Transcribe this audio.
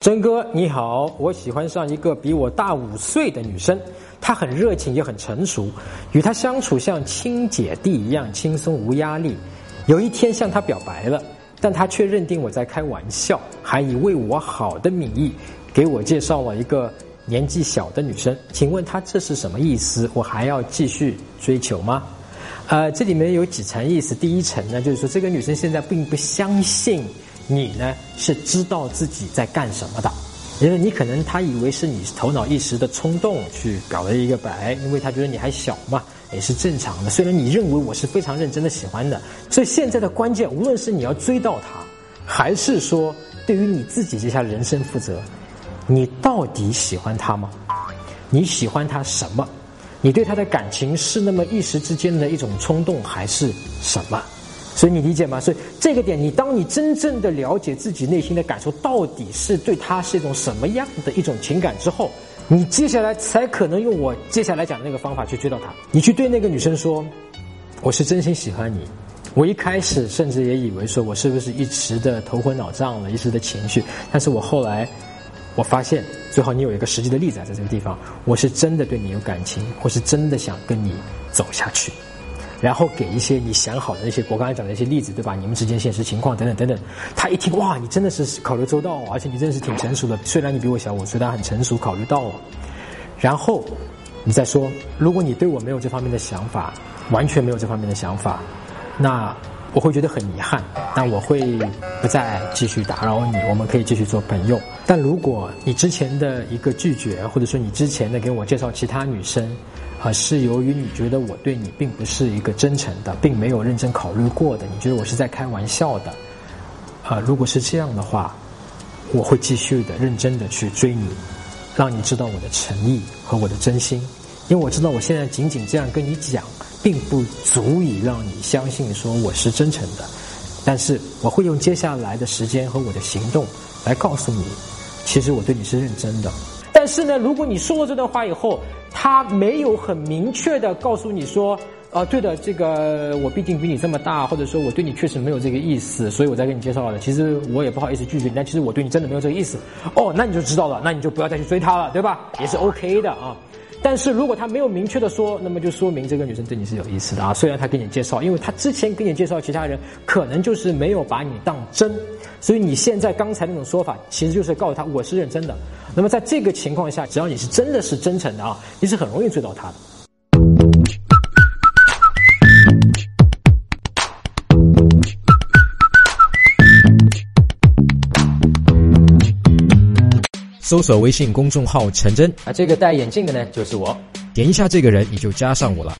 真哥你好，我喜欢上一个比我大五岁的女生，她很热情也很成熟，与她相处像亲姐弟一样轻松无压力。有一天向她表白了，但她却认定我在开玩笑，还以为我好的名义给我介绍了一个年纪小的女生。请问她这是什么意思？我还要继续追求吗？呃，这里面有几层意思。第一层呢，就是说这个女生现在并不相信。你呢是知道自己在干什么的，因为你可能他以为是你头脑一时的冲动去表了一个白，因为他觉得你还小嘛，也是正常的。虽然你认为我是非常认真的喜欢的，所以现在的关键，无论是你要追到他，还是说对于你自己接下来人生负责，你到底喜欢他吗？你喜欢他什么？你对他的感情是那么一时之间的一种冲动，还是什么？所以你理解吗？所以这个点，你当你真正的了解自己内心的感受，到底是对他是一种什么样的一种情感之后，你接下来才可能用我接下来讲的那个方法去追到他。你去对那个女生说：“我是真心喜欢你。”我一开始甚至也以为说我是不是一时的头昏脑胀了，一时的情绪。但是我后来我发现，最好你有一个实际的例子在这个地方，我是真的对你有感情，我是真的想跟你走下去。然后给一些你想好的那些，我刚才讲的一些例子，对吧？你们之间现实情况等等等等。他一听，哇，你真的是考虑周到，而且你真的是挺成熟的。虽然你比我小，我觉得很成熟，考虑到我。然后你再说，如果你对我没有这方面的想法，完全没有这方面的想法，那我会觉得很遗憾。那我会不再继续打扰你，我们可以继续做朋友。但如果你之前的一个拒绝，或者说你之前的给我介绍其他女生，啊，是由于你觉得我对你并不是一个真诚的，并没有认真考虑过的，你觉得我是在开玩笑的，啊，如果是这样的话，我会继续的认真的去追你，让你知道我的诚意和我的真心，因为我知道我现在仅仅这样跟你讲，并不足以让你相信说我是真诚的，但是我会用接下来的时间和我的行动来告诉你，其实我对你是认真的。但是呢，如果你说了这段话以后，他没有很明确的告诉你说，啊，对的，这个我毕竟比你这么大，或者说我对你确实没有这个意思，所以我在跟你介绍的。其实我也不好意思拒绝你，但其实我对你真的没有这个意思。哦，那你就知道了，那你就不要再去追他了，对吧？也是 OK 的啊。但是如果他没有明确的说，那么就说明这个女生对你是有意思的啊。虽然他给你介绍，因为他之前给你介绍其他人，可能就是没有把你当真。所以你现在刚才那种说法，其实就是告诉他我是认真的。那么在这个情况下，只要你是真的是真诚的啊，你是很容易追到他的。搜索微信公众号“陈真”，啊，这个戴眼镜的呢，就是我。点一下这个人，你就加上我了。